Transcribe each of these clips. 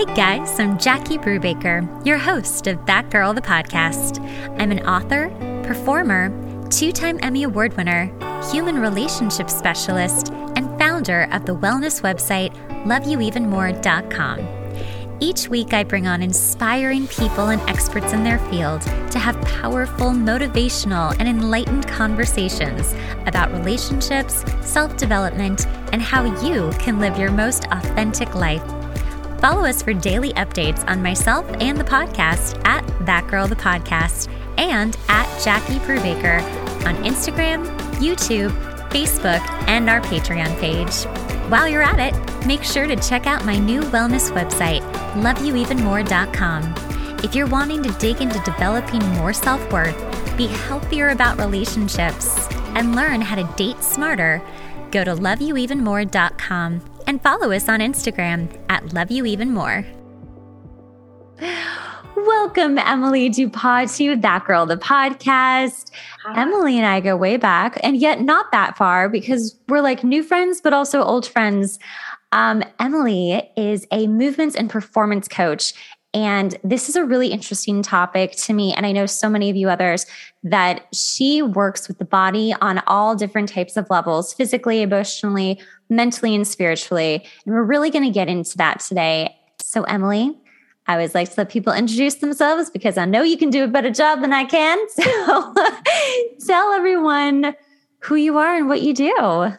Hey guys, I'm Jackie Brubaker, your host of That Girl the Podcast. I'm an author, performer, two time Emmy Award winner, human relationship specialist, and founder of the wellness website loveyouevenmore.com. Each week, I bring on inspiring people and experts in their field to have powerful, motivational, and enlightened conversations about relationships, self development, and how you can live your most authentic life. Follow us for daily updates on myself and the podcast at That Girl the Podcast and at Jackie Brubaker on Instagram, YouTube, Facebook, and our Patreon page. While you're at it, make sure to check out my new wellness website, loveyouevenmore.com. If you're wanting to dig into developing more self worth, be healthier about relationships, and learn how to date smarter, go to loveyouevenmore.com and follow us on Instagram at Love You Even More. Welcome, Emily DuPont, to That Girl, the podcast. Hi. Emily and I go way back, and yet not that far because we're like new friends, but also old friends. Um, Emily is a movements and performance coach. And this is a really interesting topic to me. And I know so many of you others that she works with the body on all different types of levels physically, emotionally, mentally, and spiritually. And we're really going to get into that today. So, Emily, I always like to let people introduce themselves because I know you can do a better job than I can. So, tell everyone who you are and what you do.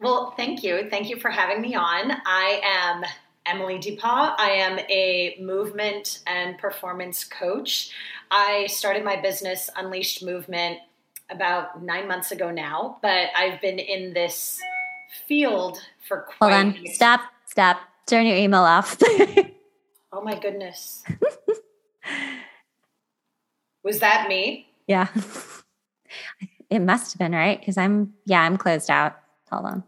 Well, thank you. Thank you for having me on. I am Emily DuPont. I am a movement and performance coach. I started my business, Unleashed Movement, about nine months ago now, but I've been in this field for quite. Hold on. Stop. Stop. Turn your email off. oh my goodness. Was that me? Yeah. It must have been, right? Because I'm, yeah, I'm closed out. Hold on.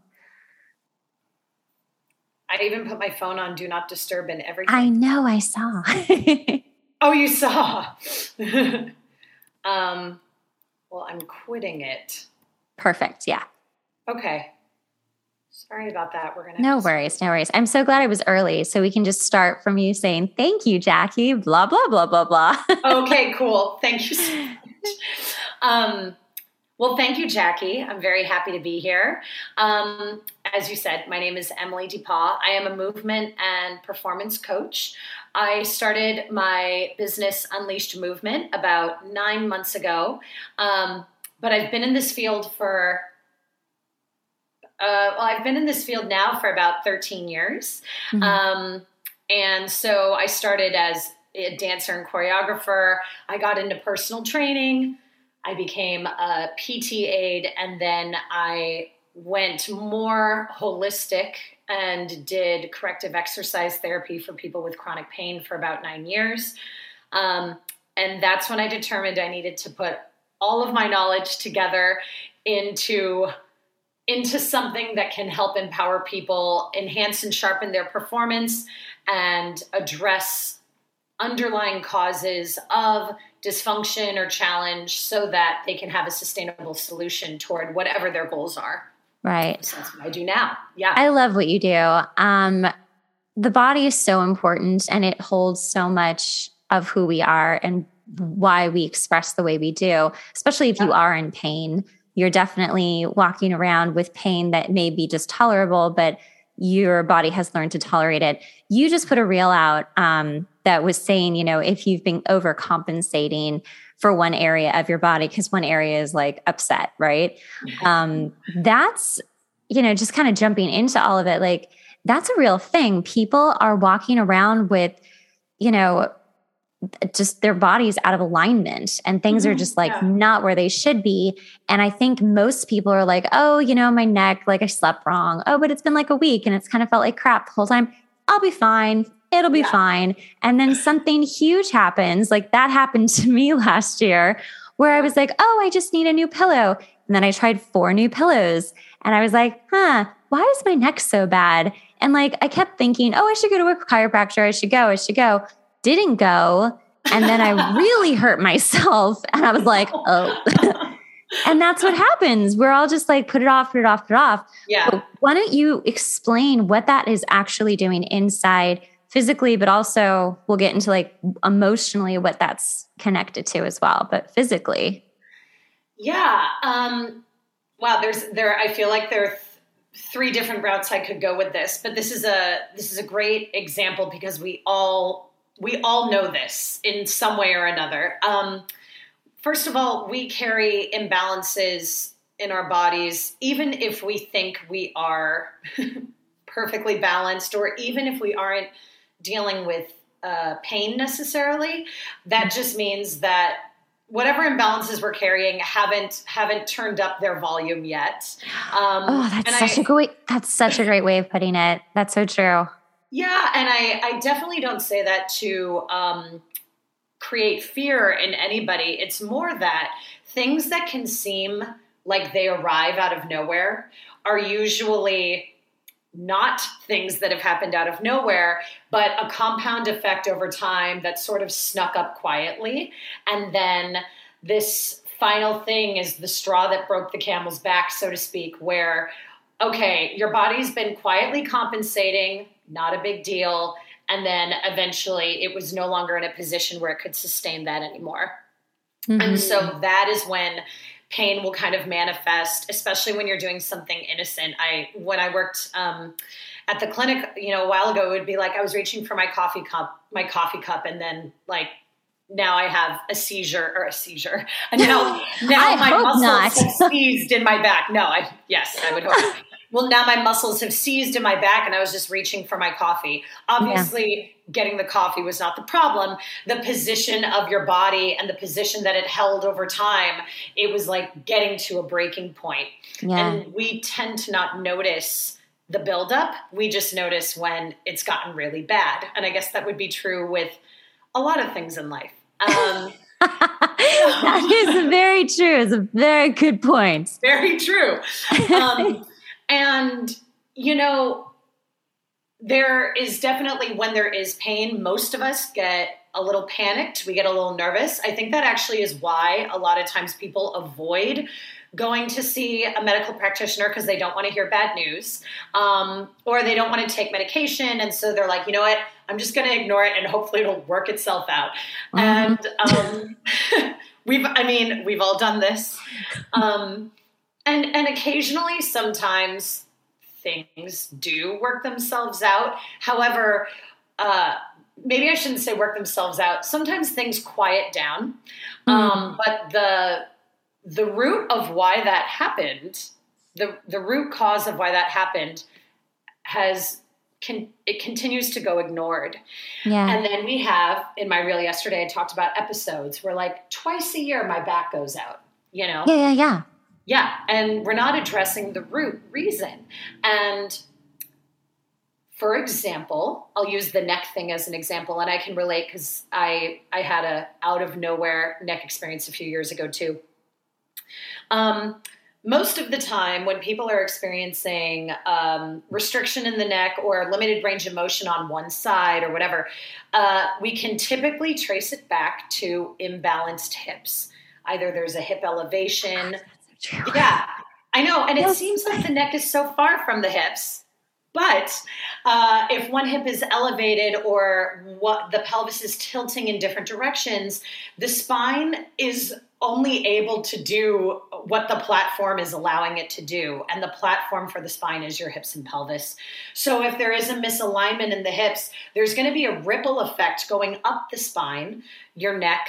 I even put my phone on do not disturb and everything. I know, I saw. oh, you saw. um, well, I'm quitting it. Perfect. Yeah. Okay. Sorry about that. We're gonna. No worries. No worries. I'm so glad I was early, so we can just start from you saying thank you, Jackie. Blah blah blah blah blah. okay. Cool. Thank you so much. Um, well, thank you, Jackie. I'm very happy to be here. Um, as you said, my name is Emily DuPont. I am a movement and performance coach. I started my business Unleashed Movement about nine months ago, um, but I've been in this field for uh, well, I've been in this field now for about 13 years. Mm-hmm. Um, and so I started as a dancer and choreographer. I got into personal training. I became a PT aide, and then I went more holistic and did corrective exercise therapy for people with chronic pain for about nine years. Um, and that's when I determined I needed to put all of my knowledge together into into something that can help empower people, enhance and sharpen their performance, and address underlying causes of dysfunction or challenge so that they can have a sustainable solution toward whatever their goals are. Right. So that's what I do now. Yeah. I love what you do. Um, the body is so important and it holds so much of who we are and why we express the way we do, especially if yeah. you are in pain. You're definitely walking around with pain that may be just tolerable, but your body has learned to tolerate it. You just put a reel out um, that was saying, you know, if you've been overcompensating for one area of your body because one area is like upset, right? Um, that's, you know, just kind of jumping into all of it. Like, that's a real thing. People are walking around with, you know, just their bodies out of alignment and things mm-hmm, are just like yeah. not where they should be. And I think most people are like, oh, you know, my neck, like I slept wrong. Oh, but it's been like a week and it's kind of felt like crap the whole time. I'll be fine. It'll be yeah. fine. And then something huge happens. Like that happened to me last year where I was like, oh, I just need a new pillow. And then I tried four new pillows and I was like, huh, why is my neck so bad? And like I kept thinking, oh, I should go to a chiropractor. I should go. I should go didn't go. And then I really hurt myself. And I was like, oh. and that's what happens. We're all just like, put it off, put it off, put it off. Yeah. But why don't you explain what that is actually doing inside physically, but also we'll get into like emotionally what that's connected to as well, but physically. Yeah. Um, wow. There's there. I feel like there are th- three different routes I could go with this, but this is a this is a great example because we all we all know this in some way or another. Um, first of all, we carry imbalances in our bodies, even if we think we are perfectly balanced, or even if we aren't dealing with uh, pain necessarily. That just means that whatever imbalances we're carrying haven't haven't turned up their volume yet. Um, oh, that's such I, a great that's such a great way of putting it. That's so true. Yeah, and I I definitely don't say that to um, create fear in anybody. It's more that things that can seem like they arrive out of nowhere are usually not things that have happened out of nowhere, but a compound effect over time that sort of snuck up quietly. And then this final thing is the straw that broke the camel's back, so to speak, where, okay, your body's been quietly compensating, not a big deal. And then eventually it was no longer in a position where it could sustain that anymore. Mm-hmm. And so that is when pain will kind of manifest, especially when you're doing something innocent. I when I worked um, at the clinic, you know, a while ago, it would be like I was reaching for my coffee cup, my coffee cup, and then like now I have a seizure or a seizure. And now, now my muscles not. have seized in my back. No, I yes, I would hope. well, now my muscles have seized in my back, and I was just reaching for my coffee. Obviously, yeah getting the coffee was not the problem. The position of your body and the position that it held over time, it was like getting to a breaking point. Yeah. And we tend to not notice the buildup. We just notice when it's gotten really bad. And I guess that would be true with a lot of things in life. Um, that is very true. It's a very good point. Very true. Um, and, you know, there is definitely when there is pain, most of us get a little panicked. We get a little nervous. I think that actually is why a lot of times people avoid going to see a medical practitioner because they don't want to hear bad news um, or they don't want to take medication. And so they're like, you know what? I'm just going to ignore it and hopefully it'll work itself out. Mm-hmm. And um, we've, I mean, we've all done this. Um, and, and occasionally, sometimes things do work themselves out. However, uh, maybe I shouldn't say work themselves out. Sometimes things quiet down, mm. um, but the the root of why that happened, the the root cause of why that happened, has can it continues to go ignored. Yeah. And then we have in my reel yesterday, I talked about episodes where like twice a year my back goes out. You know. Yeah, yeah, yeah. Yeah, and we're not addressing the root reason. And for example, I'll use the neck thing as an example, and I can relate because I I had a out of nowhere neck experience a few years ago too. Um, most of the time, when people are experiencing um, restriction in the neck or limited range of motion on one side or whatever, uh, we can typically trace it back to imbalanced hips. Either there's a hip elevation yeah, I know. And it seems like the neck is so far from the hips. But uh, if one hip is elevated or what the pelvis is tilting in different directions, the spine is only able to do what the platform is allowing it to do. And the platform for the spine is your hips and pelvis. So if there is a misalignment in the hips, there's going to be a ripple effect going up the spine, your neck,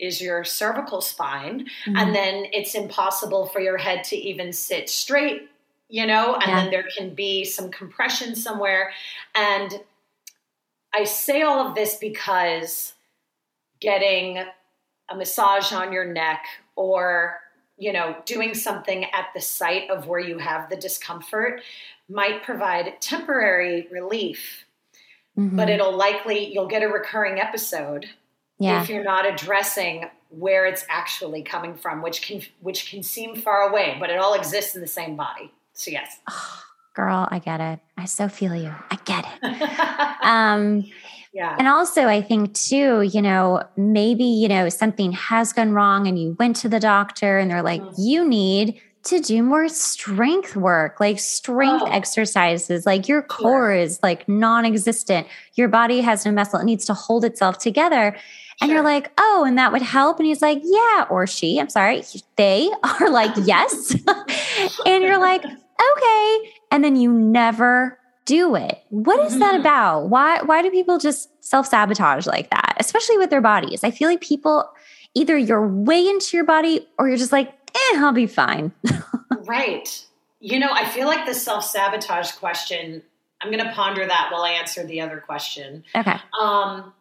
is your cervical spine mm-hmm. and then it's impossible for your head to even sit straight you know and yeah. then there can be some compression somewhere and i say all of this because getting a massage on your neck or you know doing something at the site of where you have the discomfort might provide temporary relief mm-hmm. but it'll likely you'll get a recurring episode yeah. if you're not addressing where it's actually coming from, which can which can seem far away, but it all exists in the same body. So yes. Oh, girl, I get it. I so feel you. I get it. um yeah. And also I think too, you know, maybe, you know, something has gone wrong and you went to the doctor and they're like, mm-hmm. you need to do more strength work, like strength oh. exercises. Like your core sure. is like non existent. Your body has no muscle, it needs to hold itself together. And sure. you're like, oh, and that would help. And he's like, yeah, or she, I'm sorry, they are like, yes. and you're like, okay. And then you never do it. What is mm-hmm. that about? Why why do people just self-sabotage like that, especially with their bodies? I feel like people either you're way into your body or you're just like, eh, I'll be fine. right. You know, I feel like the self-sabotage question, I'm going to ponder that while I answer the other question. Okay. Um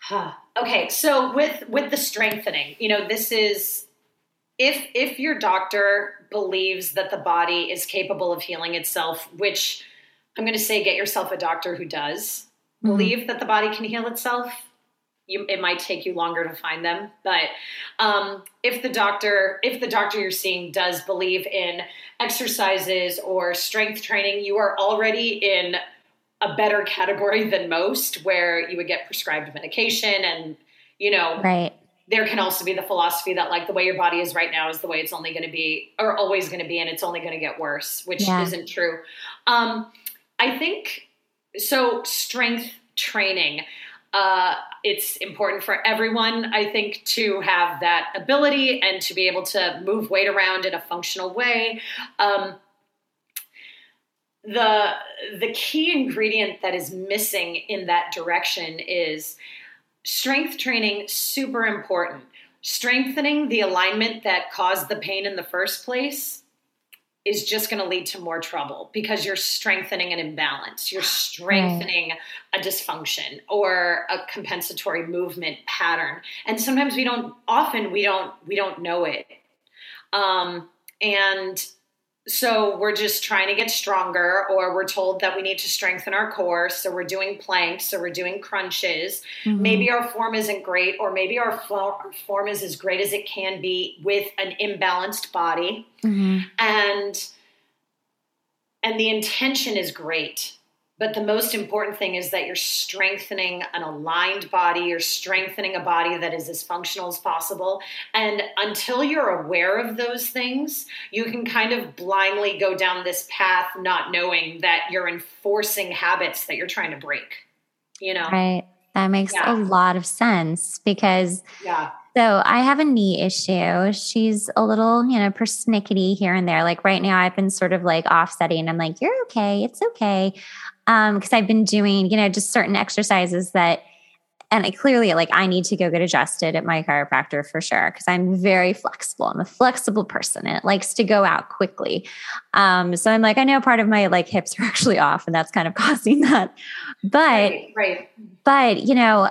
huh. Okay, so with with the strengthening, you know, this is if if your doctor believes that the body is capable of healing itself, which I'm going to say get yourself a doctor who does mm-hmm. believe that the body can heal itself. You, it might take you longer to find them, but um, if the doctor, if the doctor you're seeing does believe in exercises or strength training, you are already in a better category than most, where you would get prescribed medication, and you know, right there can also be the philosophy that like the way your body is right now is the way it's only going to be or always going to be and it's only going to get worse which yeah. isn't true um, I think so. Strength training. Uh, it's important for everyone, I think, to have that ability and to be able to move weight around in a functional way. Um, the the key ingredient that is missing in that direction is strength training. Super important. Strengthening the alignment that caused the pain in the first place is just going to lead to more trouble because you're strengthening an imbalance. You're strengthening a dysfunction or a compensatory movement pattern. And sometimes we don't often we don't we don't know it. Um, and so we're just trying to get stronger or we're told that we need to strengthen our core so we're doing planks so we're doing crunches mm-hmm. maybe our form isn't great or maybe our, form is as great as it can be with an imbalanced body mm-hmm. and and the intention is great but the most important thing is that you're strengthening an aligned body, you're strengthening a body that is as functional as possible. And until you're aware of those things, you can kind of blindly go down this path, not knowing that you're enforcing habits that you're trying to break. You know? Right. That makes yeah. a lot of sense because yeah. So I have a knee issue. She's a little, you know, persnickety here and there. Like right now, I've been sort of like offsetting. I'm like, you're okay. It's okay um because I've been doing, you know, just certain exercises that and I clearly like I need to go get adjusted at my chiropractor for sure because I'm very flexible. I'm a flexible person and it likes to go out quickly. Um, so I'm like, I know part of my like hips are actually off and that's kind of causing that. But right, right. but you know,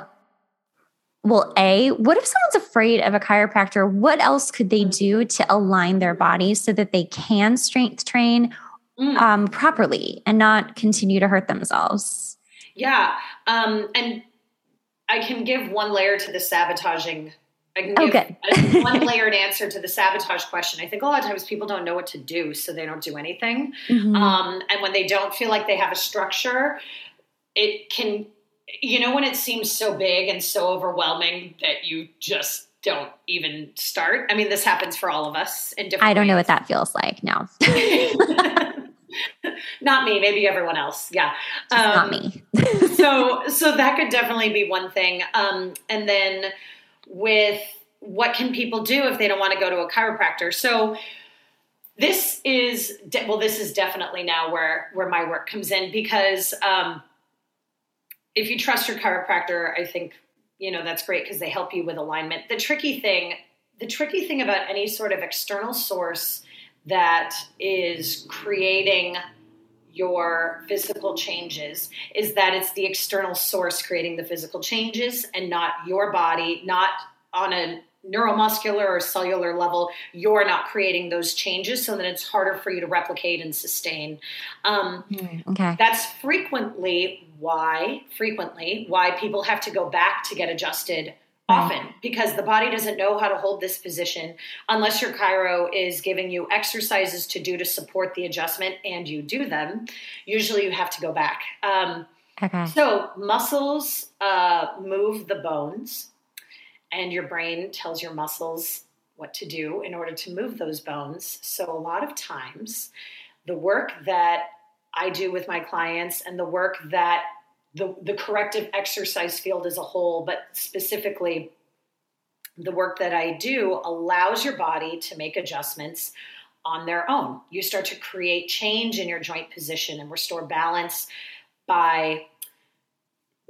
well, A, what if someone's afraid of a chiropractor? What else could they mm. do to align their bodies so that they can strength train mm. um, properly and not continue to hurt themselves. Yeah. Um, and I can give one layer to the sabotaging. I can give okay. one layered answer to the sabotage question. I think a lot of times people don't know what to do, so they don't do anything. Mm-hmm. Um, and when they don't feel like they have a structure, it can, you know, when it seems so big and so overwhelming that you just don't even start. I mean, this happens for all of us in different. I don't ways. know what that feels like. No. not me, maybe everyone else. Yeah. Um, not me. so, so that could definitely be one thing. Um, and then with what can people do if they don't want to go to a chiropractor? So, this is de- well, this is definitely now where where my work comes in because um, if you trust your chiropractor, I think you know that's great because they help you with alignment. The tricky thing, the tricky thing about any sort of external source that is creating your physical changes is that it's the external source creating the physical changes and not your body, not on a neuromuscular or cellular level, you're not creating those changes so that it's harder for you to replicate and sustain. Um, okay. That's frequently why, frequently, why people have to go back to get adjusted often because the body doesn't know how to hold this position unless your chiro is giving you exercises to do to support the adjustment and you do them usually you have to go back um, okay. so muscles uh, move the bones and your brain tells your muscles what to do in order to move those bones. So, a lot of times, the work that I do with my clients and the work that the, the corrective exercise field as a whole, but specifically the work that I do, allows your body to make adjustments on their own. You start to create change in your joint position and restore balance by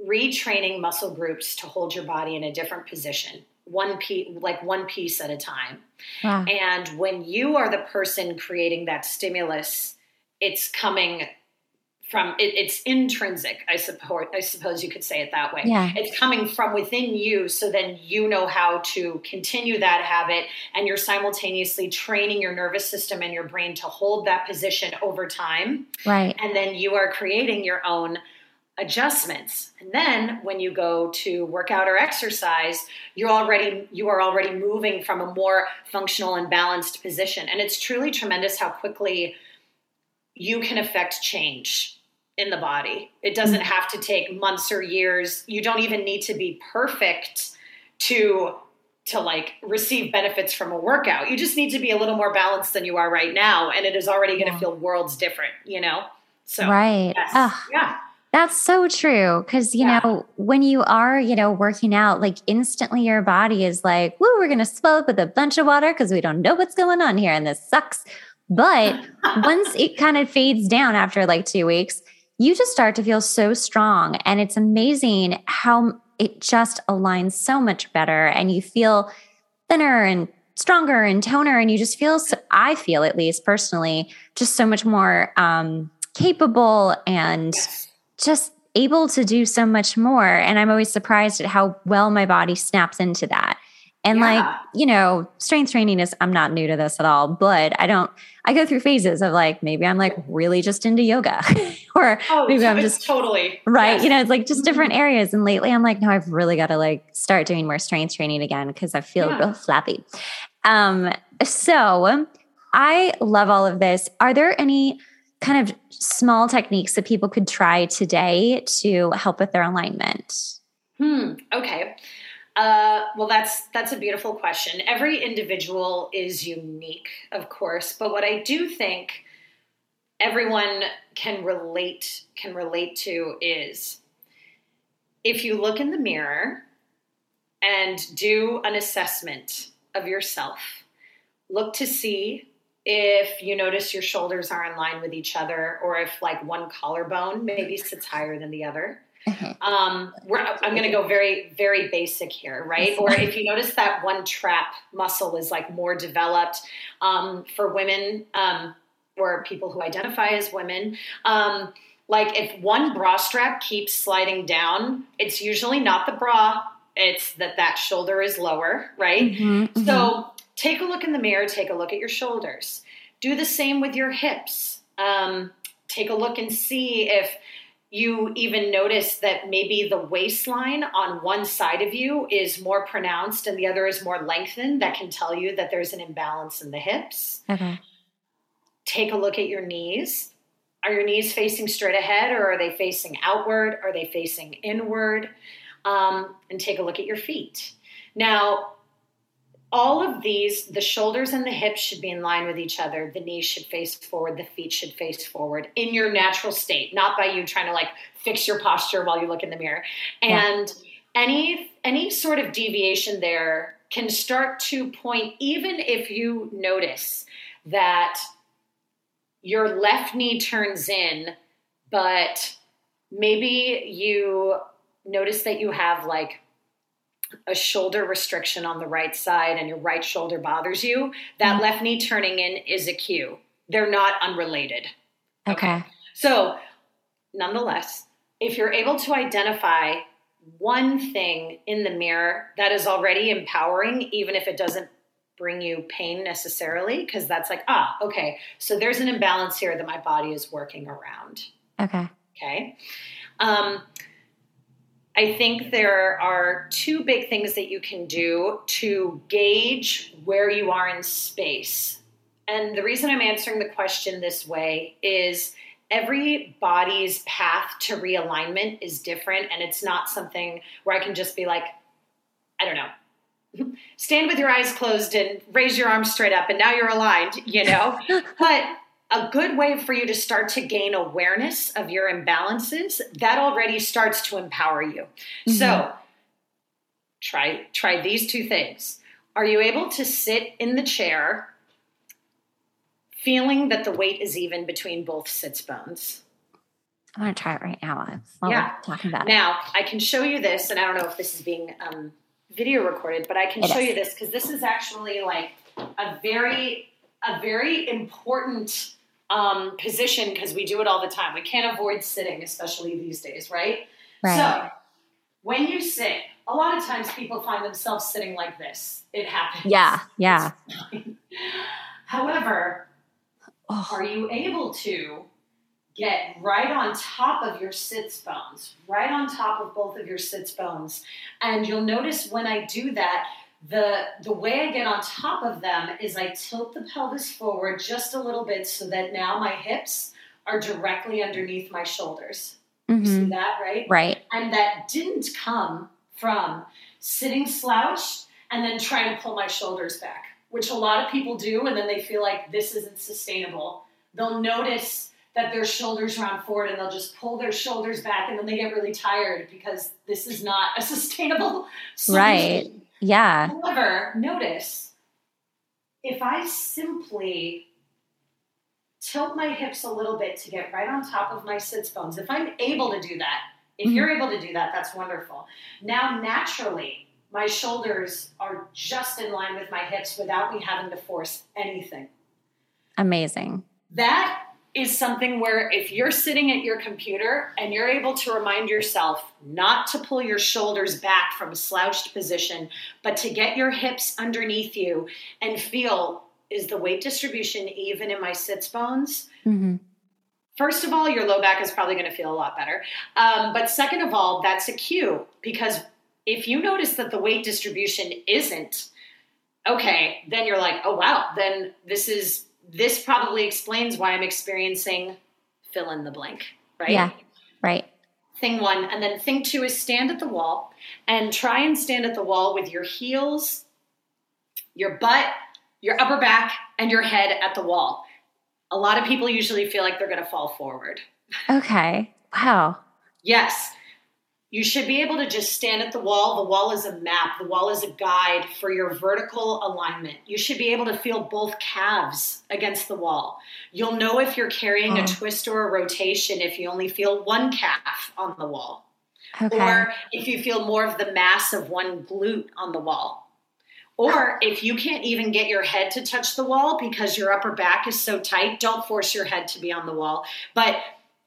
retraining muscle groups to hold your body in a different position one piece like one piece at a time wow. and when you are the person creating that stimulus it's coming from it, it's intrinsic i suppose i suppose you could say it that way. Yeah. it's coming from within you so then you know how to continue that habit and you're simultaneously training your nervous system and your brain to hold that position over time. Right. And then you are creating your own adjustments. And then when you go to work out or exercise you're already you are already moving from a more functional and balanced position. And it's truly tremendous how quickly you can affect change in the body it doesn't mm. have to take months or years you don't even need to be perfect to to like receive benefits from a workout you just need to be a little more balanced than you are right now and it is already going to yeah. feel worlds different you know so right yes. yeah that's so true. Cause, you yeah. know, when you are, you know, working out, like instantly your body is like, woo, we're going to swell up with a bunch of water because we don't know what's going on here and this sucks. But once it kind of fades down after like two weeks, you just start to feel so strong. And it's amazing how it just aligns so much better and you feel thinner and stronger and toner. And you just feel, so, I feel at least personally, just so much more um, capable and. Yes just able to do so much more. And I'm always surprised at how well my body snaps into that. And yeah. like, you know, strength training is, I'm not new to this at all, but I don't, I go through phases of like, maybe I'm like really just into yoga or oh, maybe I'm just totally right. Yes. You know, it's like just different mm-hmm. areas. And lately I'm like, no, I've really got to like start doing more strength training again because I feel yeah. real flappy. Um, so I love all of this. Are there any kind of small techniques that people could try today to help with their alignment? Uh, well, that's that's a beautiful question. Every individual is unique, of course, but what I do think everyone can relate can relate to is if you look in the mirror and do an assessment of yourself, look to see if you notice your shoulders are in line with each other, or if like one collarbone maybe sits higher than the other. Mm-hmm. Um, I'm going to go very, very basic here, right? Or if you notice that one trap muscle is like more developed um, for women um, or people who identify as women. Um, like if one bra strap keeps sliding down, it's usually not the bra, it's that that shoulder is lower, right? Mm-hmm, mm-hmm. So take a look in the mirror, take a look at your shoulders. Do the same with your hips. Um, take a look and see if you even notice that maybe the waistline on one side of you is more pronounced and the other is more lengthened. That can tell you that there's an imbalance in the hips. Okay. Take a look at your knees. Are your knees facing straight ahead or are they facing outward? Are they facing inward? Um, and take a look at your feet. Now, all of these, the shoulders and the hips should be in line with each other. The knees should face forward. The feet should face forward in your natural state, not by you trying to like fix your posture while you look in the mirror. And yeah. any any sort of deviation there can start to point, even if you notice that your left knee turns in, but maybe you notice that you have like a shoulder restriction on the right side and your right shoulder bothers you, that mm-hmm. left knee turning in is a cue. They're not unrelated. Okay. okay. So, nonetheless, if you're able to identify one thing in the mirror that is already empowering, even if it doesn't bring you pain necessarily, because that's like, ah, okay, so there's an imbalance here that my body is working around. Okay. Okay. Um, I think there are two big things that you can do to gauge where you are in space. And the reason I'm answering the question this way is every body's path to realignment is different. And it's not something where I can just be like, I don't know, stand with your eyes closed and raise your arms straight up and now you're aligned, you know? but a good way for you to start to gain awareness of your imbalances, that already starts to empower you. Mm-hmm. So try try these two things. Are you able to sit in the chair feeling that the weight is even between both sits bones? I want to try it right now. While yeah. talking about now, it. I can show you this, and I don't know if this is being um, video recorded, but I can it show is. you this because this is actually like a very, a very important um, position because we do it all the time. We can't avoid sitting, especially these days, right? Right. So when you sit, a lot of times people find themselves sitting like this. It happens. Yeah, yeah. However, oh. are you able to get right on top of your sits bones, right on top of both of your sits bones. And you'll notice when I do that, the the way I get on top of them is I tilt the pelvis forward just a little bit so that now my hips are directly underneath my shoulders. Mm-hmm. see that, right? Right. And that didn't come from sitting slouched and then trying to pull my shoulders back, which a lot of people do, and then they feel like this isn't sustainable. They'll notice that their shoulders round forward and they'll just pull their shoulders back and then they get really tired because this is not a sustainable solution. Right. Yeah. However, notice if I simply tilt my hips a little bit to get right on top of my sits bones, if I'm able to do that, if mm-hmm. you're able to do that, that's wonderful. Now, naturally, my shoulders are just in line with my hips without me having to force anything. Amazing. That is something where if you're sitting at your computer and you're able to remind yourself not to pull your shoulders back from a slouched position, but to get your hips underneath you and feel is the weight distribution even in my sits bones? Mm-hmm. First of all, your low back is probably going to feel a lot better. Um, but second of all, that's a cue because if you notice that the weight distribution isn't, okay, then you're like, oh wow, then this is this probably explains why I'm experiencing fill in the blank, right? Yeah, right. Thing one. And then thing two is stand at the wall and try and stand at the wall with your heels, your butt, your upper back, and your head at the wall. A lot of people usually feel like they're going to fall forward. Okay. Wow. Yes you should be able to just stand at the wall. The wall is a map, the wall is a guide for your vertical alignment. You should be able to feel both calves against the wall. You'll know if you're carrying oh. a twist or a rotation if you only feel one calf on the wall. Okay. Or if you feel more of the mass of one glute on the wall. Or if you can't even get your head to touch the wall because your upper back is so tight, don't force your head to be on the wall. But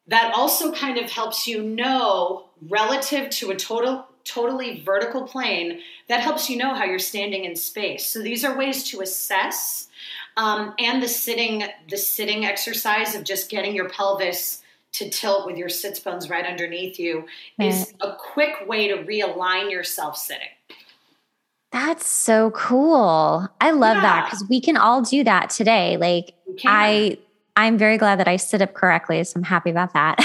that also kind of helps you know relative to a total totally vertical plane that helps you know how you're standing in space. So these are ways to assess um, and the sitting the sitting exercise of just getting your pelvis to tilt with your sits bones right underneath you right. is a quick way to realign yourself sitting. That's so cool. I love yeah. that because we can all do that today. Like i I'm very glad that I sit up correctly. So I'm happy about that.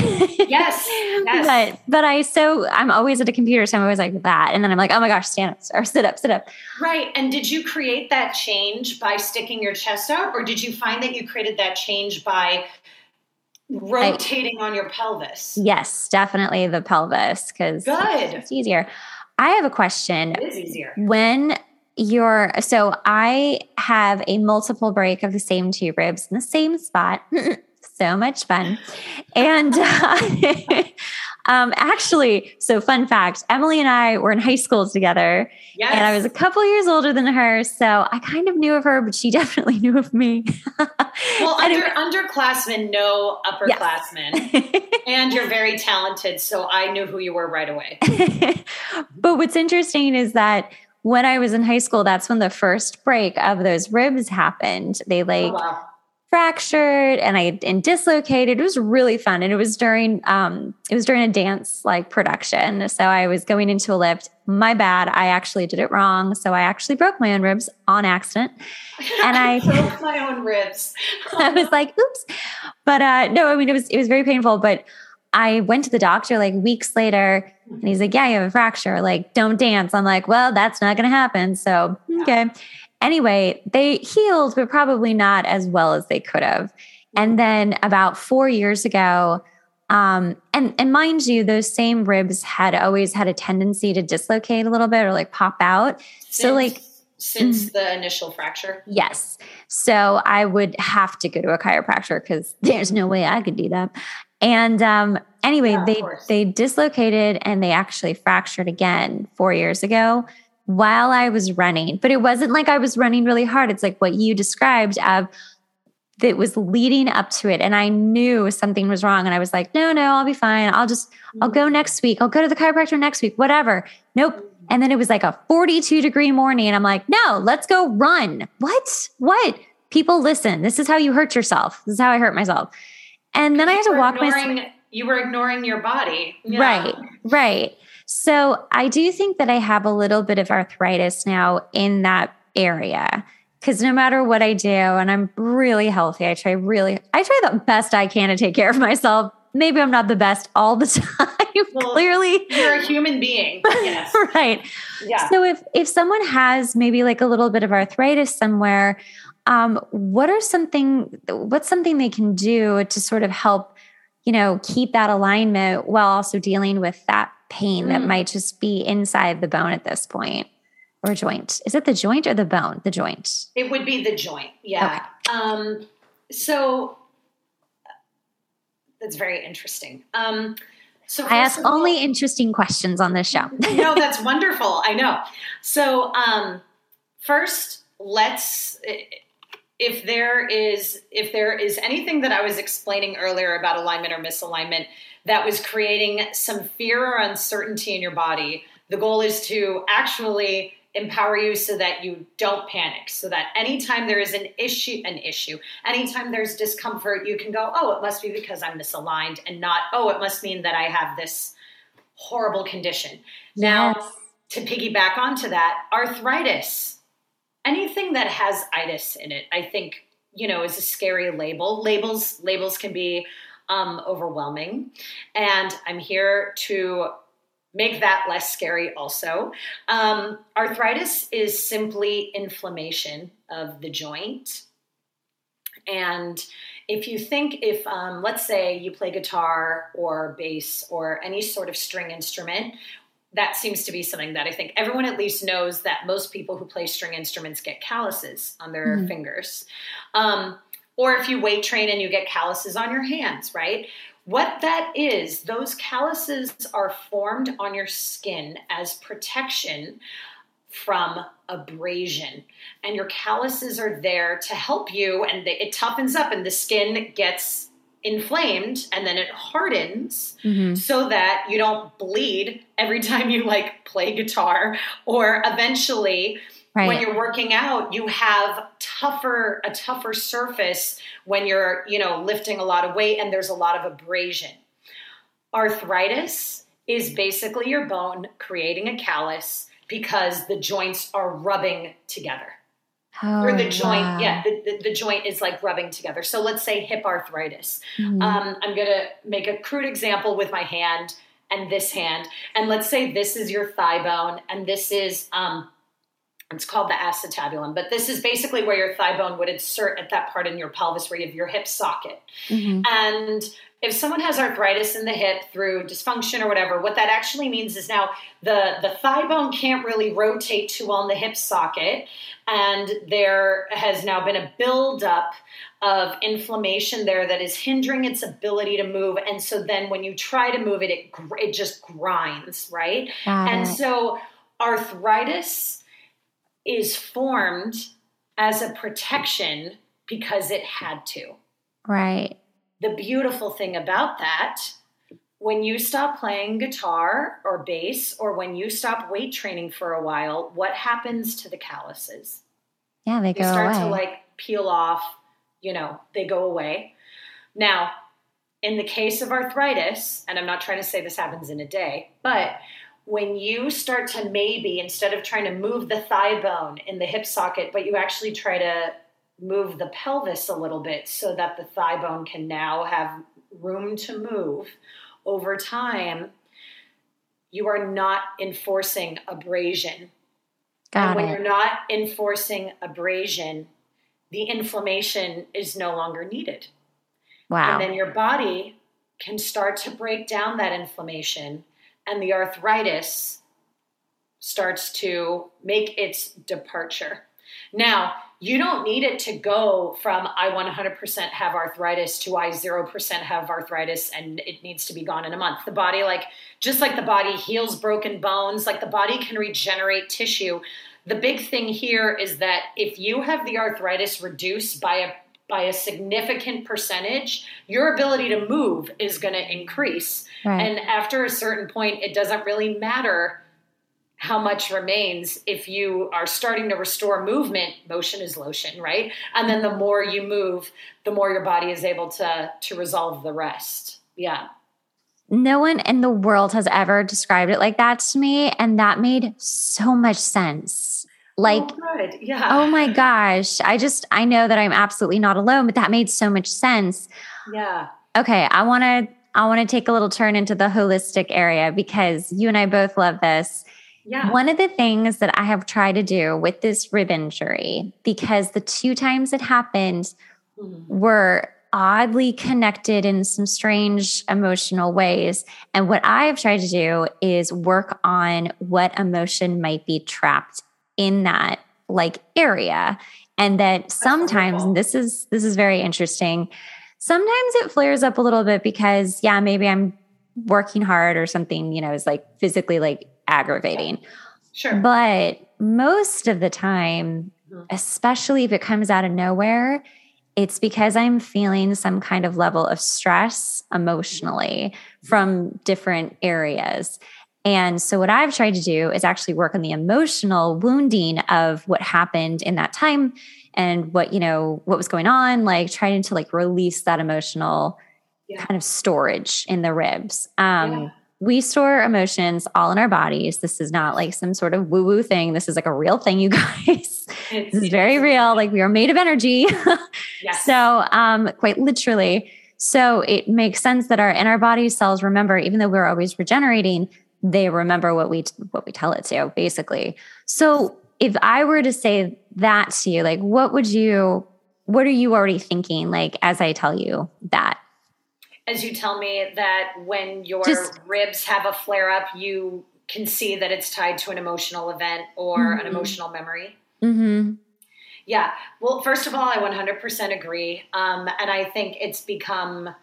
yes. yes. But but I so I'm always at a computer, so I'm always like that. And then I'm like, oh my gosh, stand up or sit up, sit up. Right. And did you create that change by sticking your chest out, or did you find that you created that change by rotating I, on your pelvis? Yes, definitely the pelvis because good. it's easier. I have a question. It is easier. When your so I have a multiple break of the same two ribs in the same spot. so much fun. And uh, um, actually, so fun fact Emily and I were in high school together. Yes. And I was a couple years older than her. So I kind of knew of her, but she definitely knew of me. well, under, underclassmen know upperclassmen. Yes. and you're very talented. So I knew who you were right away. but what's interesting is that when I was in high school, that's when the first break of those ribs happened. They oh, like oh, wow. fractured and I and dislocated. It was really fun. And it was during um it was during a dance like production. So I was going into a lift. My bad. I actually did it wrong. So I actually broke my own ribs on accident. And I, I broke my own ribs. I was like, oops. But uh no, I mean it was it was very painful. But I went to the doctor like weeks later and he's like, Yeah, you have a fracture. Like, don't dance. I'm like, Well, that's not going to happen. So, okay. Anyway, they healed, but probably not as well as they could have. And then about four years ago, um, and and mind you, those same ribs had always had a tendency to dislocate a little bit or like pop out. Since, so like since mm. the initial fracture. Yes. So I would have to go to a chiropractor because there's no way I could do that. And um, anyway, yeah, they they dislocated and they actually fractured again four years ago while I was running. But it wasn't like I was running really hard. It's like what you described of that was leading up to it. And i knew something was wrong. And i was like no no i'll be fine. I'll just i'll go mm-hmm. next week. I'll go to the chiropractor next week. Whatever. Nope. And then it was like a 42 degree morning. And i'm like no let's go run. What? What? People listen. This is how you hurt yourself. This is how i hurt myself and then i had to walk ignoring, myself you were ignoring your body yeah. right right so i do think that i have a little bit of arthritis now in that area because no matter what I do, and I'm really healthy, I try really, I try the best I can to take care of myself. Maybe I'm not the best all the time. Well, Clearly, you're a human being. Yes. right. Yeah. So if if someone has maybe like a little bit of arthritis somewhere, um, what are something what's something they can do to sort of help, you know, keep that alignment while also dealing with that pain mm. that might just be inside the bone at this point? or joint? Is it the joint or the bone? The joint. It would be the joint. Yeah. Okay. Um, so that's very interesting. Um, so I ask all, only interesting questions on this show. no, that's wonderful. I know. So um, first, let's if there is if there is anything that I was explaining earlier about alignment or misalignment that was creating some fear or uncertainty in your body, the goal is to actually empower you so that you don't panic so that anytime there is an issue an issue anytime there's discomfort you can go oh it must be because i'm misaligned and not oh it must mean that i have this horrible condition yes. now to piggyback onto that arthritis anything that has itis in it i think you know is a scary label labels labels can be um, overwhelming and i'm here to make that less scary also. Um, arthritis is simply inflammation of the joint. And if you think, if um, let's say you play guitar or bass or any sort of string instrument, that seems to be something that I think everyone at least knows that most people who play string instruments get calluses on their mm-hmm. fingers. Um, or if you weight train and you get calluses on your hands, right? What that is, those calluses are formed on your skin as protection from abrasion. And your calluses are there to help you, and they, it toughens up, and the skin gets inflamed and then it hardens mm-hmm. so that you don't bleed every time you like play guitar or eventually Right. When you're working out, you have tougher a tougher surface when you're, you know, lifting a lot of weight and there's a lot of abrasion. Arthritis is basically your bone creating a callus because the joints are rubbing together. Oh, or the joint, wow. yeah, the, the, the, joint is like rubbing together. So let's say hip arthritis. Mm-hmm. Um, I'm going to make a crude example with my hand and this hand. And let's say this is your thigh bone and this is um, it's called the acetabulum, but this is basically where your thigh bone would insert at that part in your pelvis where you have your hip socket. Mm-hmm. And if someone has arthritis in the hip through dysfunction or whatever, what that actually means is now the, the thigh bone can't really rotate too well in the hip socket. And there has now been a buildup of inflammation there that is hindering its ability to move. And so then when you try to move it, it, it just grinds, right? Got and it. so arthritis is formed as a protection because it had to. Right. The beautiful thing about that, when you stop playing guitar or bass, or when you stop weight training for a while, what happens to the calluses? Yeah, they, go they go start away. to like peel off, you know, they go away. Now, in the case of arthritis, and I'm not trying to say this happens in a day, but when you start to maybe instead of trying to move the thigh bone in the hip socket, but you actually try to move the pelvis a little bit so that the thigh bone can now have room to move, over time, you are not enforcing abrasion. Got and when it. you're not enforcing abrasion, the inflammation is no longer needed. Wow. And then your body can start to break down that inflammation, and the arthritis starts to make its departure. Now, you don't need it to go from I 100% have arthritis to I 0% have arthritis and it needs to be gone in a month. The body, like, just like the body heals broken bones, like the body can regenerate tissue. The big thing here is that if you have the arthritis reduced by a by a significant percentage, your ability to move is going to increase. Right. And after a certain point, it doesn't really matter how much remains if you are starting to restore movement motion is lotion right and then the more you move the more your body is able to to resolve the rest yeah no one in the world has ever described it like that to me. And that made so much sense. Oh, like, oh, yeah oh my gosh, I just, I know that I'm absolutely not alone, but that made so much sense. yeah Okay, I want to. I want to take a little turn into the holistic area because you and I both love this. Yeah One of the things that I have tried to do with this rib injury, because the two times it happened Mhm. were oddly connected in some strange emotional ways. And what I've tried to do is work on what emotion might be trapped in that like area. And that sometimes, and this is this is very interesting. Sometimes it flares up a little bit because yeah, maybe I'm working hard or something, you know, is like physically like aggravating. sure But most of the time, Mhm. especially if it comes out of nowhere, it's because I'm feeling some kind of level of stress emotionally from different areas. And so, what I've tried to do is actually work on the emotional wounding of what happened in that time and what, you know, what was going on, like trying to like release that emotional Yeah. kind of storage in the ribs. Um, Yeah. We store emotions all in our bodies. This is not like some sort of woo woo thing. This is like a real thing, you guys. This is very real. Like we are made of energy. yes. so, um, quite literally. So it makes sense that our in our body cells remember, even though we're always regenerating, they remember what we what we tell it to, basically. So if I were to say that to you, like what would you what are you already thinking like as I tell you that? As you tell me that when your Just- ribs have a flare up you can see that it's tied to an emotional event or an Mhm. emotional memory Mm-hmm. Yeah. Well, first of all, I 100% agree. Um, and I think it's become,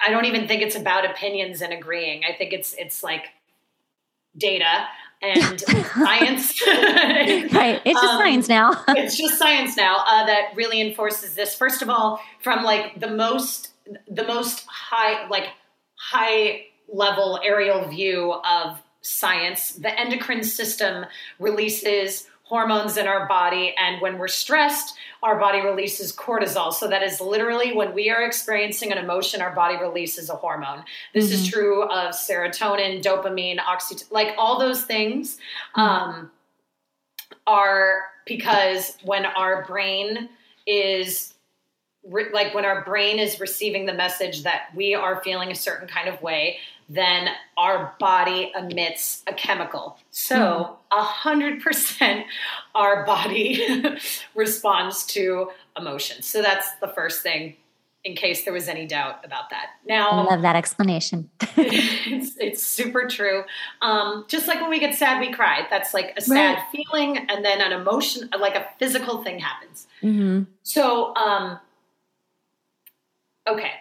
I don't even think it's about opinions and agreeing. I think it's, it's like data and science. Right. It's just Um, science now. it's just science now uh, that really enforces this. First of all, from like the most, the most high, like high level aerial view of science, the endocrine system releases hormones in our body. And when we're stressed, our body releases cortisol. So that is literally when we are experiencing an emotion, our body releases a hormone. This is Mhm. true of serotonin, dopamine, oxytocin, like all those things. Um, are because when our brain is re- like when our brain is receiving the message that we are feeling a certain kind of way then our body emits a chemical so a hundred percent our body responds to emotions so that's the first thing in case there was any doubt about that now I love that explanation. it's, it's super true. Um, just like when we get sad, we cry. That's like a sad Right. feeling, and then an emotion, like a physical thing happens. hmm So, um, okay.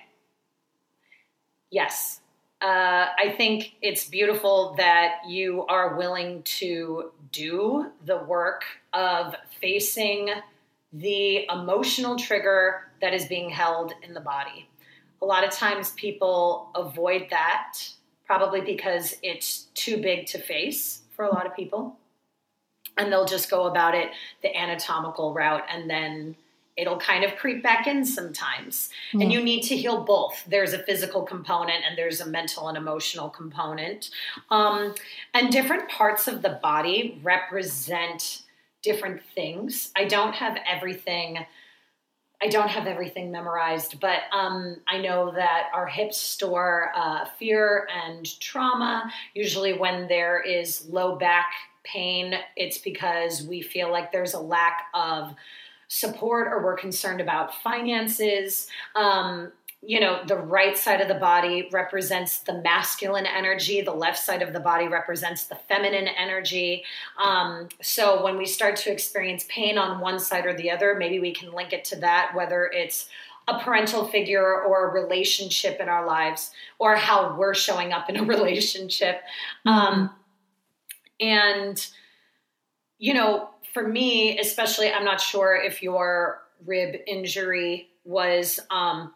Yes. Uh, I think it's beautiful that you are willing to do the work of facing the emotional trigger that is being held in the body. A lot of times people avoid that, probably because it's too big to face for a lot of people. And they'll just go about it the anatomical route and then it'll kind of creep back in sometimes. And you need to heal both. There's a physical component and there's a mental and emotional component. Um, and different parts of the body represent different things. I don't have everything I don't have everything memorized, but um, I know that our hips store uh, fear and trauma. Usually, when there is low back pain, it's because we feel like there's a lack of support or we're concerned about finances. Um, you know, the right side of the body represents the masculine energy, the left side of the body represents the feminine energy. Um, so when we start to experience pain on one side or the other, maybe we can link it to that, whether it's a parental figure or a relationship in our lives or how we're showing up in a relationship. Mm-hmm. Um, and, you know, for me, especially, I'm not sure if your rib injury was um,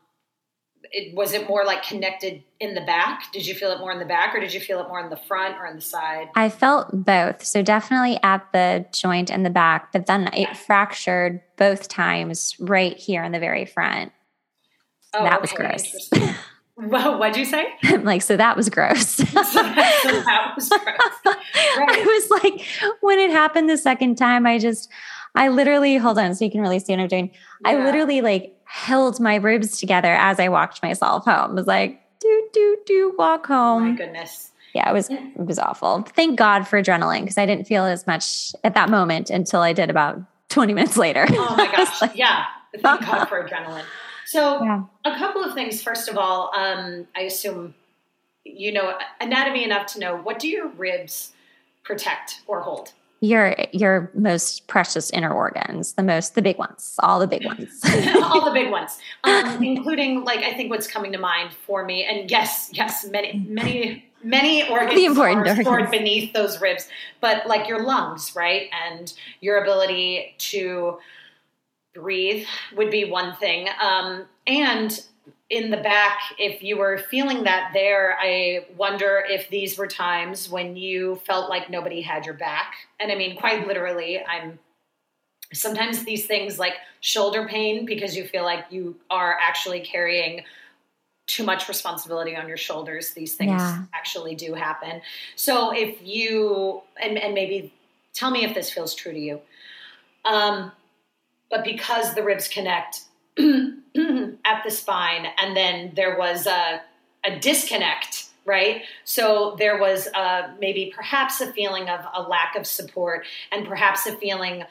it, was it more like connected in the back? Did you feel it more in the back or did you feel it more in the front or in the side? I felt both. So definitely at the joint in the back, but then it fractured both times right here in the very front. Oh, that okay. was gross. Well, what'd you say? like, so that was gross. so, that, was gross. Right. I was like, when it happened the second time, I just, I literally, hold on so you can really see what I'm doing. Yeah. I literally like held my ribs together as I walked myself home. It was like, do, do, do, walk home. Oh my goodness. Yeah, it was it was awful. Thank God for adrenaline because I didn't feel as much at that moment until I did about 20 minutes later. Oh my gosh. like, yeah. Thank God for adrenaline. So yeah. a couple of things. First of all, um, I assume you know anatomy enough to know what do your ribs protect or hold? your your most precious inner organs the most the big ones all the big ones all the big ones um, including like i think what's coming to mind for me and yes yes many many many organs the important are stored beneath those ribs but like your lungs right and your ability to breathe would be one thing um, and in the back, if you were feeling that there, I wonder if these were times when you felt like nobody had your back. And I mean, quite literally, I'm sometimes these things like shoulder pain because you feel like you are actually carrying too much responsibility on your shoulders. These things yeah. actually do happen. So if you, and, and maybe tell me if this feels true to you. Um, but because the ribs connect, at the spine, and then there was a, a disconnect, right? So there was a, maybe perhaps a feeling of a lack of support, and perhaps a feeling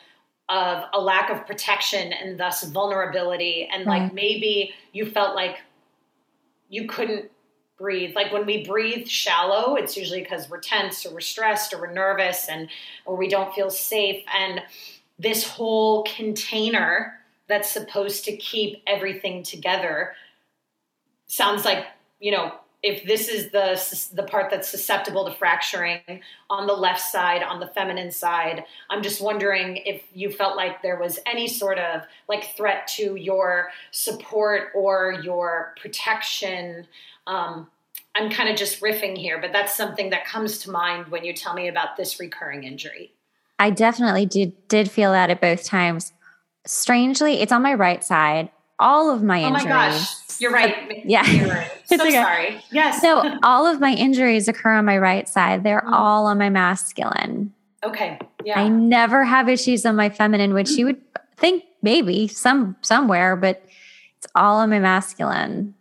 of a lack of protection, and thus vulnerability, and right. like maybe you felt like you couldn't breathe. Like when we breathe shallow, it's usually because we're tense or we're stressed or we're nervous and or we don't feel safe. And this whole container that's supposed to keep everything together sounds like you know if this is the the part that's susceptible to fracturing on the left side on the feminine side i'm just wondering if you felt like there was any sort of like threat to your support or your protection. Um, i'm kind of just riffing here but that's something that comes to mind when you tell me about this recurring injury i definitely did did feel that at both times strangely, it's on my right side. All of my injuries. Oh my gosh. You're right. Yeah. You're right. So okay. sorry. Yes. So all of my injuries occur on my right side. They're mm. all on my masculine. Okay. Yeah. I never have issues on my feminine, which you would think maybe some somewhere, but it's all on my masculine.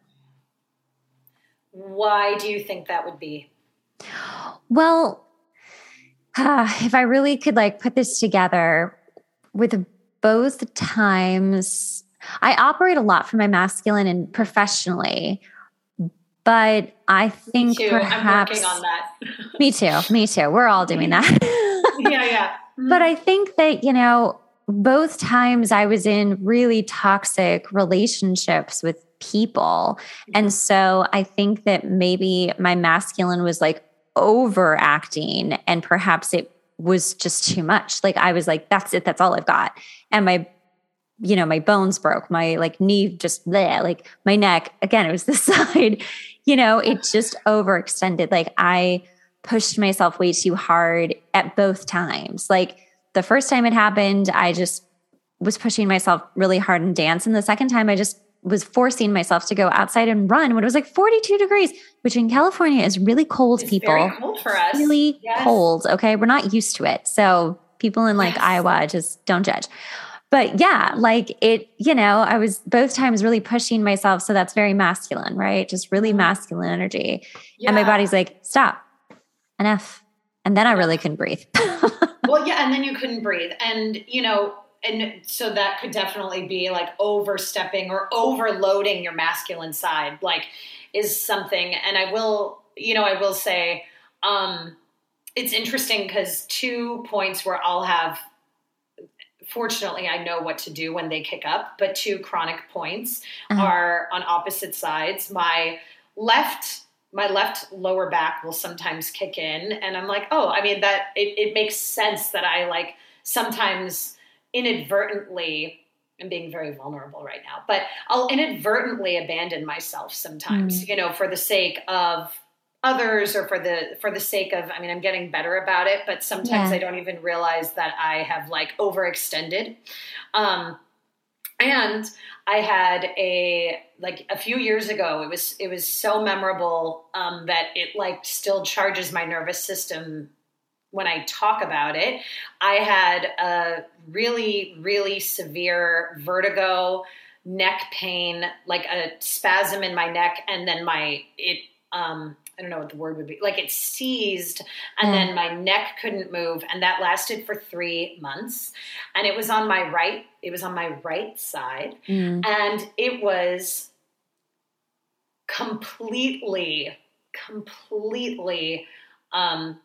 Why do you think that would be? Well, uh, if I really could like put this together with both times I operate a lot from my masculine and professionally, but I think perhaps me too, me too. We're all doing that. yeah, yeah. Mm-hmm. But I think that, you know, both times I was in really toxic relationships with people. And mm-hmm. so I think that maybe my masculine was like overacting and perhaps it was just too much. Like I was like, that's it, that's all I've got. And my, you know, my bones broke, my like knee just there, like my neck, again, it was the side, you know, it just overextended. Like I pushed myself way too hard at both times. Like the first time it happened, I just was pushing myself really hard and dance. And the second time I just was forcing myself to go outside and run when it was like 42 degrees, which in California is really cold, it's people. Very cold for us. Really yes. cold. Okay. We're not used to it. So people in like yes. Iowa just don't judge. but yeah, like it, you know, I was both times really pushing myself. So that's very masculine, right? Just really mm-hmm. masculine energy. Yeah. And my body's like, stop, enough. And then I really couldn't breathe. well, yeah. And then you couldn't breathe. And, you know, and so that could definitely be like overstepping or overloading your masculine side, like, is something. And I will, you know, I will say, um, it's interesting because two points where I'll have fortunately I know what to do when they kick up, but two chronic points uh-huh. are on opposite sides. My left my left lower back will sometimes kick in and I'm like, "Oh, I mean that it, it makes sense that I like sometimes inadvertently I'm being very vulnerable right now, but I'll inadvertently abandon myself sometimes, mm. you know, for the sake of others or for the for the sake of i mean i'm getting better about it but sometimes yeah. i don't even realize that i have like overextended um and i had a like a few years ago it was it was so memorable um that it like still charges my nervous system when i talk about it i had a really really severe vertigo neck pain like a spasm in my neck and then my it um I don't know what the word would be. Like it seized, and mm. then my neck couldn't move, and that lasted for three months. And it was on my right. It was on my right side, mm. and it was completely, completely. Um,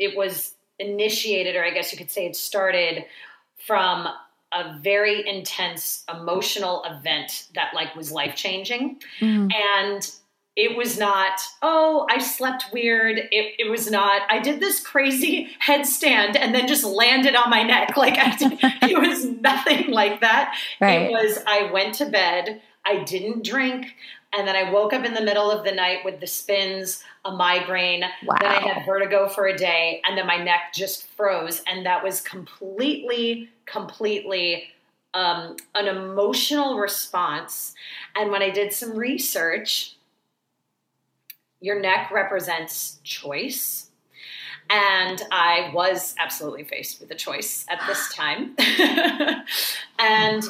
it was initiated, or I guess you could say it started from a very intense emotional event that like was life changing, mm. and it was not, oh, I slept weird. It, it was not, I did this crazy headstand and then just landed on my neck. Like I did, it was nothing like that. Right. It was, I went to bed, I didn't drink, and then I woke up in the middle of the night with the spins, a migraine. Wow. Then I had vertigo for a day, and then my neck just froze. And that was completely, completely um, an emotional response. And when I did some research, your neck represents choice. And I was absolutely faced with a choice at this time. and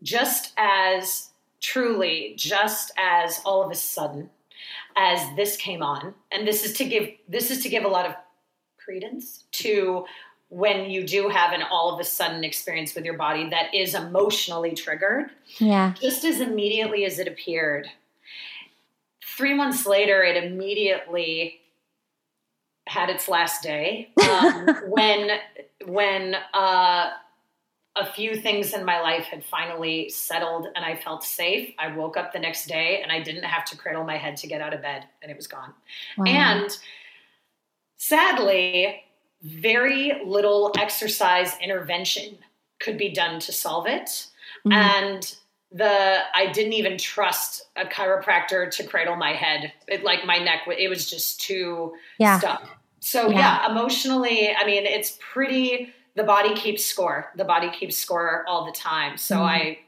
just as truly, just as all of a sudden, as this came on, and this is to give this is to give a lot of credence to when you do have an all of a sudden experience with your body that is emotionally triggered. Yeah. Just as immediately as it appeared, three months later, it immediately had its last day um, when when uh, a few things in my life had finally settled and I felt safe. I woke up the next day and I didn't have to cradle my head to get out of bed, and it was gone. Wow. And sadly, very little exercise intervention could be done to solve it. Mm-hmm. And the I didn't even trust a chiropractor to cradle my head. It like my neck it was just too yeah. stuck. So yeah. yeah, emotionally, I mean, it's pretty the body keeps score. The body keeps score all the time. So mm. I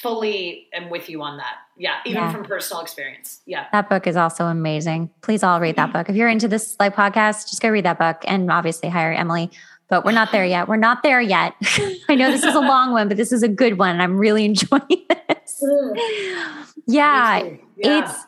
fully am with you on that. Yeah, even yeah. from personal experience. Yeah. That book is also amazing. Please all read that mm-hmm. book. If you're into this like podcast, just go read that book and obviously hire Emily but we're not there yet. We're not there yet. I know this is a long one, but this is a good one. I'm really enjoying this. Yeah, yeah, it's,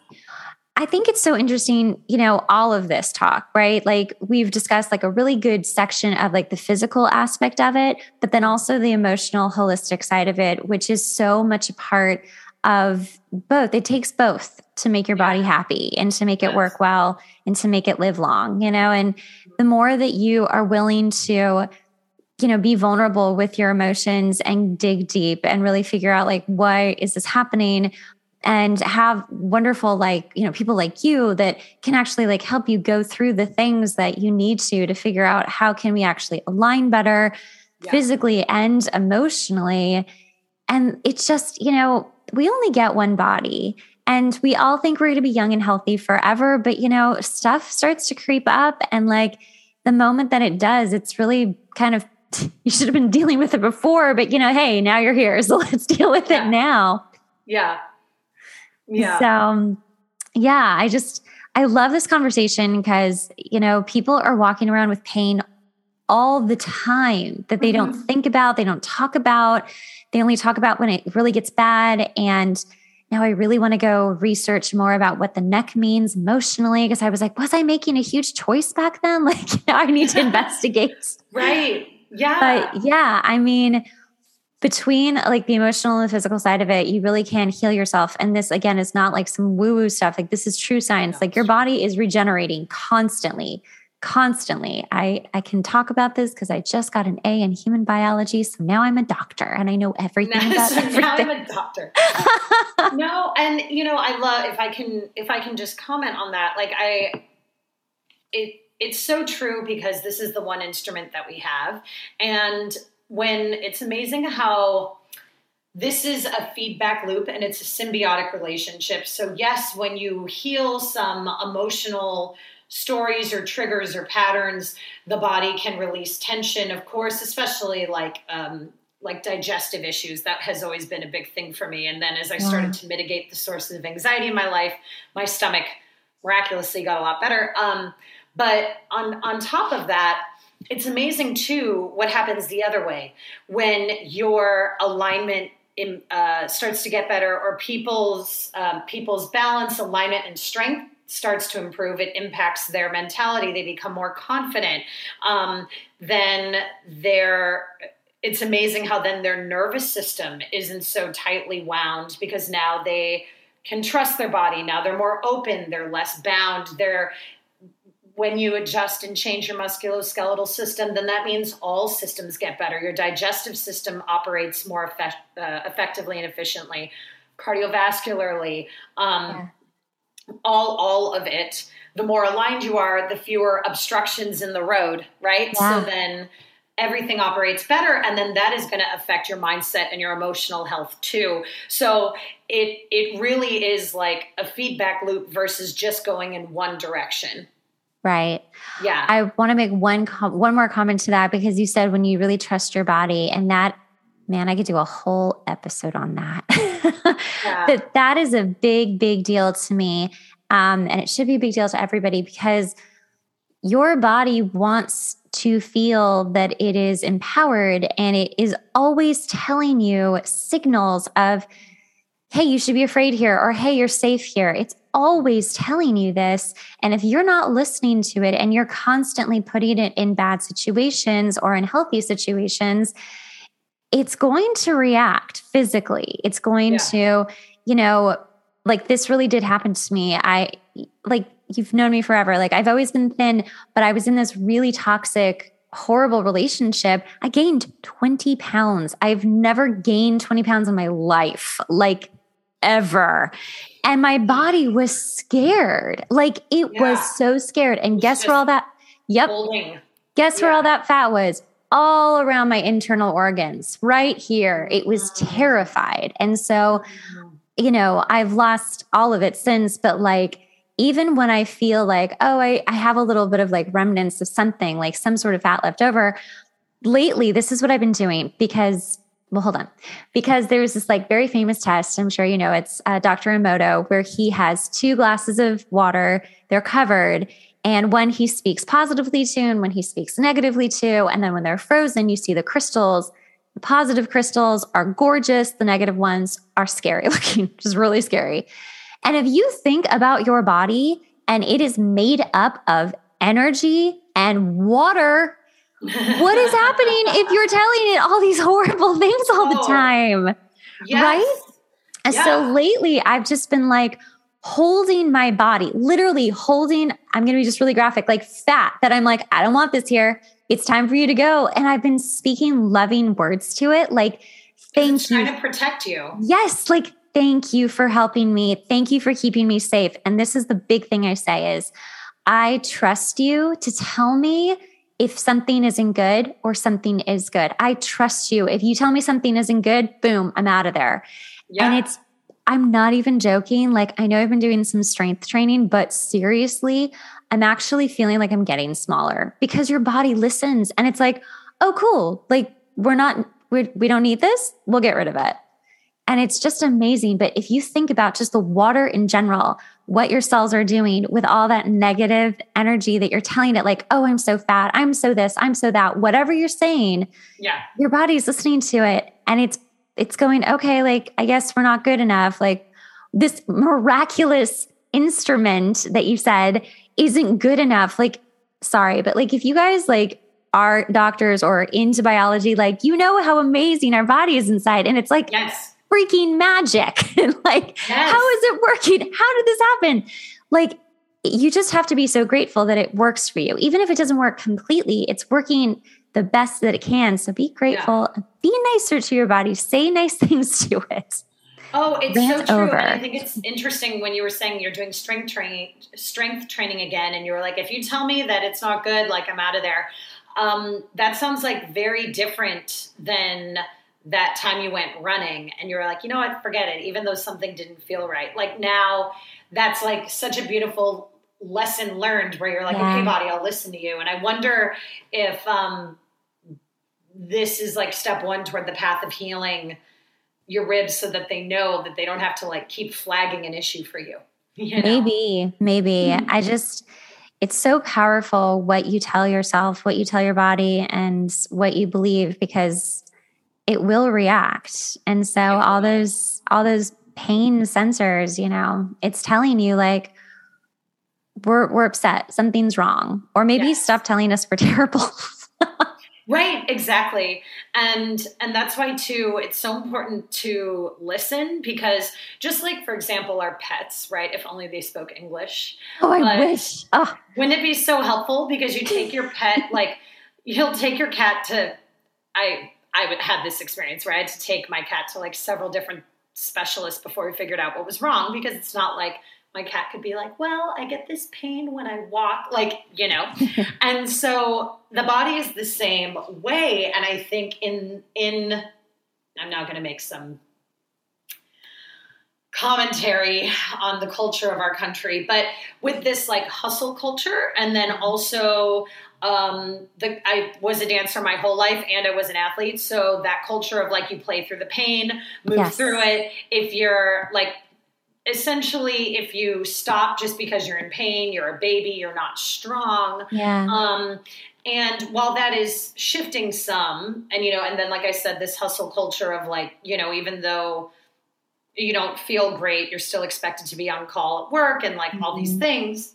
I think it's so interesting, you know, all of this talk, right? Like we've discussed like a really good section of like the physical aspect of it, but then also the emotional, holistic side of it, which is so much a part of both. It takes both to make your body happy and to make it work well and to make it live long, you know, and the more that you are willing to you know be vulnerable with your emotions and dig deep and really figure out like why is this happening and have wonderful like you know people like you that can actually like help you go through the things that you need to to figure out how can we actually align better yeah. physically and emotionally and it's just you know we only get one body and we all think we're going to be young and healthy forever. But, you know, stuff starts to creep up. And like the moment that it does, it's really kind of, you should have been dealing with it before, but, you know, hey, now you're here. So let's deal with yeah. it now. Yeah. Yeah. So, um, yeah, I just, I love this conversation because, you know, people are walking around with pain all the time that they mm-hmm. don't think about, they don't talk about. They only talk about when it really gets bad. And now I really want to go research more about what the neck means emotionally because I was like, was I making a huge choice back then? Like, now I need to investigate. right. Yeah. But yeah, I mean, between like the emotional and the physical side of it, you really can heal yourself. And this, again, is not like some woo woo stuff. Like, this is true science. Like, your body is regenerating constantly constantly. I, I can talk about this because I just got an A in human biology. So now I'm a doctor and I know everything now, about so everything. Now I'm a doctor. no, and you know, I love if I can if I can just comment on that. Like I it it's so true because this is the one instrument that we have. And when it's amazing how this is a feedback loop and it's a symbiotic relationship. So, yes, when you heal some emotional stories or triggers or patterns, the body can release tension, of course, especially like um, like digestive issues. That has always been a big thing for me. And then as I started to mitigate the sources of anxiety in my life, my stomach miraculously got a lot better. Um, but on on top of that, it's amazing too what happens the other way when your alignment in, uh, starts to get better, or people's um, people's balance, alignment, and strength starts to improve, it impacts their mentality. They become more confident. Um, then they're it's amazing how then their nervous system isn't so tightly wound because now they can trust their body. Now they're more open, they're less bound. They're when you adjust and change your musculoskeletal system, then that means all systems get better. Your digestive system operates more effect, uh, effectively and efficiently, cardiovascularly. Um, yeah all all of it the more aligned you are the fewer obstructions in the road right yeah. so then everything operates better and then that is going to affect your mindset and your emotional health too so it it really is like a feedback loop versus just going in one direction right? Yeah. I want to make one com- one more comment to that because you said when you really trust your body and that man i could do a whole episode on that. Yeah. but that is a big big deal to me. Um, and it should be a big deal to everybody because your body wants to feel that it is empowered and it is always telling you signals of hey you should be afraid here or hey you're safe here it's always telling you this and if you're not listening to it and you're constantly putting it in bad situations or in healthy situations it's going to react physically. It's going yeah. to, you know, like this really did happen to me. I like you've known me forever. Like I've always been thin, but I was in this really toxic horrible relationship, I gained 20 pounds. I've never gained 20 pounds in my life, like ever. And my body was scared. Like it yeah. was so scared. And guess where all that, yep. Guess yeah. where all that fat was? all around my internal organs, right here. It was terrified. And so, you know, I've lost all of it since, but like, even when I feel like, oh, I, I have a little bit of like remnants of something, like some sort of fat left over, lately, this is what I've been doing because well, hold on. Because there's this like very famous test. I'm sure you know it's uh, Dr. Emoto, where he has two glasses of water, they're covered, and when he speaks positively to and when he speaks negatively to, and then when they're frozen, you see the crystals. The positive crystals are gorgeous, the negative ones are scary looking, is really scary. And if you think about your body and it is made up of energy and water, what is happening if you're telling it all these horrible things all the oh, time? Yes. Right? And yeah. so lately, I've just been like, holding my body, literally holding, I'm going to be just really graphic, like fat that I'm like, I don't want this here. It's time for you to go. And I've been speaking loving words to it. Like, thank it's you. Trying to protect you. Yes. Like, thank you for helping me. Thank you for keeping me safe. And this is the big thing I say is I trust you to tell me if something isn't good or something is good. I trust you. If you tell me something isn't good, boom, I'm out of there. Yeah. And it's I'm not even joking. Like, I know I've been doing some strength training, but seriously, I'm actually feeling like I'm getting smaller because your body listens and it's like, oh, cool. Like, we're not, we're, we don't need this. We'll get rid of it. And it's just amazing. But if you think about just the water in general, what your cells are doing with all that negative energy that you're telling it, like, oh, I'm so fat, I'm so this, I'm so that, whatever you're saying, yeah, your body's listening to it and it's it's going, okay, like, I guess we're not good enough. Like this miraculous instrument that you said isn't good enough. Like, sorry, but like if you guys like are doctors or into biology, like you know how amazing our body is inside. And it's like yes freaking magic. like, yes. how is it working? How did this happen? Like, you just have to be so grateful that it works for you. Even if it doesn't work completely, it's working the best that it can. So be grateful, yeah. be nicer to your body, say nice things to it. Oh, it's Rant so true. Over. And I think it's interesting when you were saying you're doing strength training, strength training again, and you were like, if you tell me that it's not good, like I'm out of there. Um, that sounds like very different than that time you went running and you were like, you know what, forget it, even though something didn't feel right. Like now, that's like such a beautiful lesson learned where you're like, yeah. okay, body, I'll listen to you. And I wonder if um, this is like step one toward the path of healing your ribs so that they know that they don't have to like keep flagging an issue for you. you know? Maybe, maybe. Mm-hmm. I just, it's so powerful what you tell yourself, what you tell your body, and what you believe because it will react. And so all those all those pain sensors, you know, it's telling you like we're we're upset, something's wrong. Or maybe yes. stop telling us we're terrible. right, exactly. And and that's why too it's so important to listen because just like for example our pets, right? If only they spoke English. Oh, I wish. Oh. Wouldn't it be so helpful because you take your pet like you'll take your cat to I I would had this experience where I had to take my cat to like several different specialists before we figured out what was wrong because it's not like my cat could be like, well, I get this pain when I walk, like, you know. and so the body is the same way and I think in in I'm now going to make some commentary on the culture of our country, but with this like hustle culture and then also um, the, I was a dancer my whole life and I was an athlete. So that culture of like you play through the pain, move yes. through it. If you're like, essentially, if you stop just because you're in pain, you're a baby, you're not strong. Yeah. Um, and while that is shifting some, and you know, and then like I said, this hustle culture of like, you know, even though you don't feel great, you're still expected to be on call at work and like mm-hmm. all these mm-hmm. things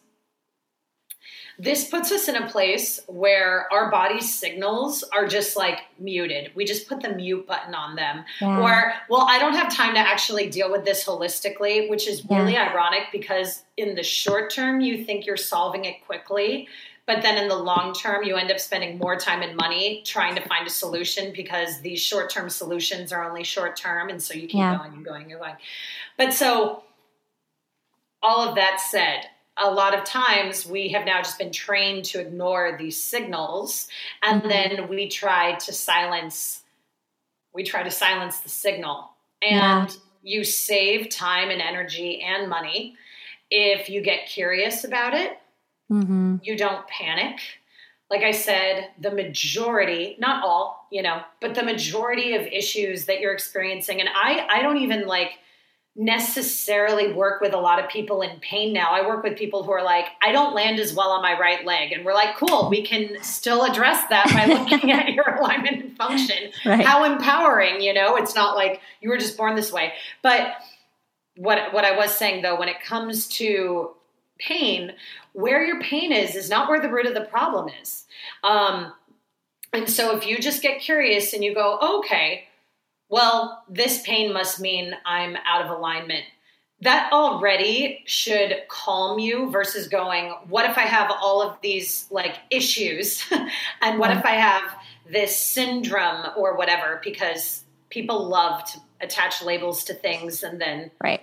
this puts us in a place where our body's signals are just like muted. We just put the mute button on them. Yeah. Or, well, I don't have time to actually deal with this holistically, which is really yeah. ironic because in the short term, you think you're solving it quickly. But then in the long term, you end up spending more time and money trying to find a solution because these short term solutions are only short term. And so you keep yeah. going and going and going. But so, all of that said, a lot of times we have now just been trained to ignore these signals and mm-hmm. then we try to silence we try to silence the signal and yeah. you save time and energy and money if you get curious about it mm-hmm. you don't panic like i said the majority not all you know but the majority of issues that you're experiencing and i i don't even like necessarily work with a lot of people in pain now. I work with people who are like, I don't land as well on my right leg. And we're like, cool, we can still address that by looking at your alignment and function. Right. How empowering, you know? It's not like you were just born this way. But what what I was saying though, when it comes to pain, where your pain is is not where the root of the problem is. Um, and so if you just get curious and you go, okay, well, this pain must mean I'm out of alignment. That already should calm you versus going, what if I have all of these like issues? and what if I have this syndrome or whatever? Because people love to attach labels to things and then right.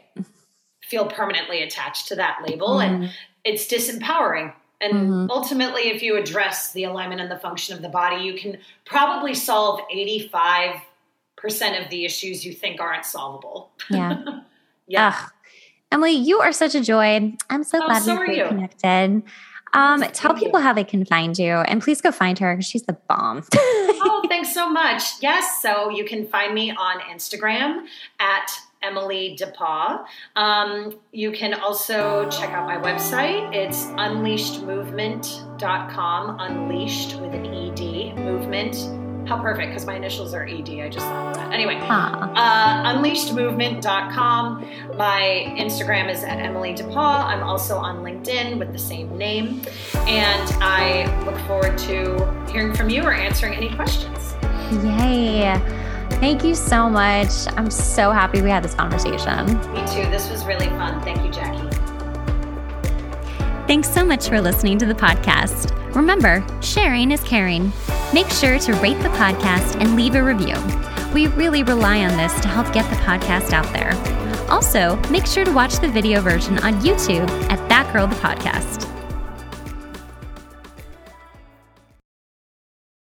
feel permanently attached to that label. Mm-hmm. And it's disempowering. And mm-hmm. ultimately, if you address the alignment and the function of the body, you can probably solve 85 percent of the issues you think aren't solvable. Yeah. yeah. Ugh. Emily, you are such a joy. I'm so oh, glad so we connected. Um, tell people how they can find you and please go find her because she's the bomb. oh, thanks so much. Yes. So you can find me on Instagram at Emily DePaw. Um, you can also check out my website. It's unleashedmovement.com, unleashed with an ED, movement. How perfect, because my initials are ED. I just thought of that. Anyway, uh, unleashedmovement.com. My Instagram is at Emily DePaw. I'm also on LinkedIn with the same name. And I look forward to hearing from you or answering any questions. Yay. Thank you so much. I'm so happy we had this conversation. Me too. This was really fun. Thank you, Jackie. Thanks so much for listening to the podcast. Remember, sharing is caring. Make sure to rate the podcast and leave a review. We really rely on this to help get the podcast out there. Also, make sure to watch the video version on YouTube at That Girl the Podcast.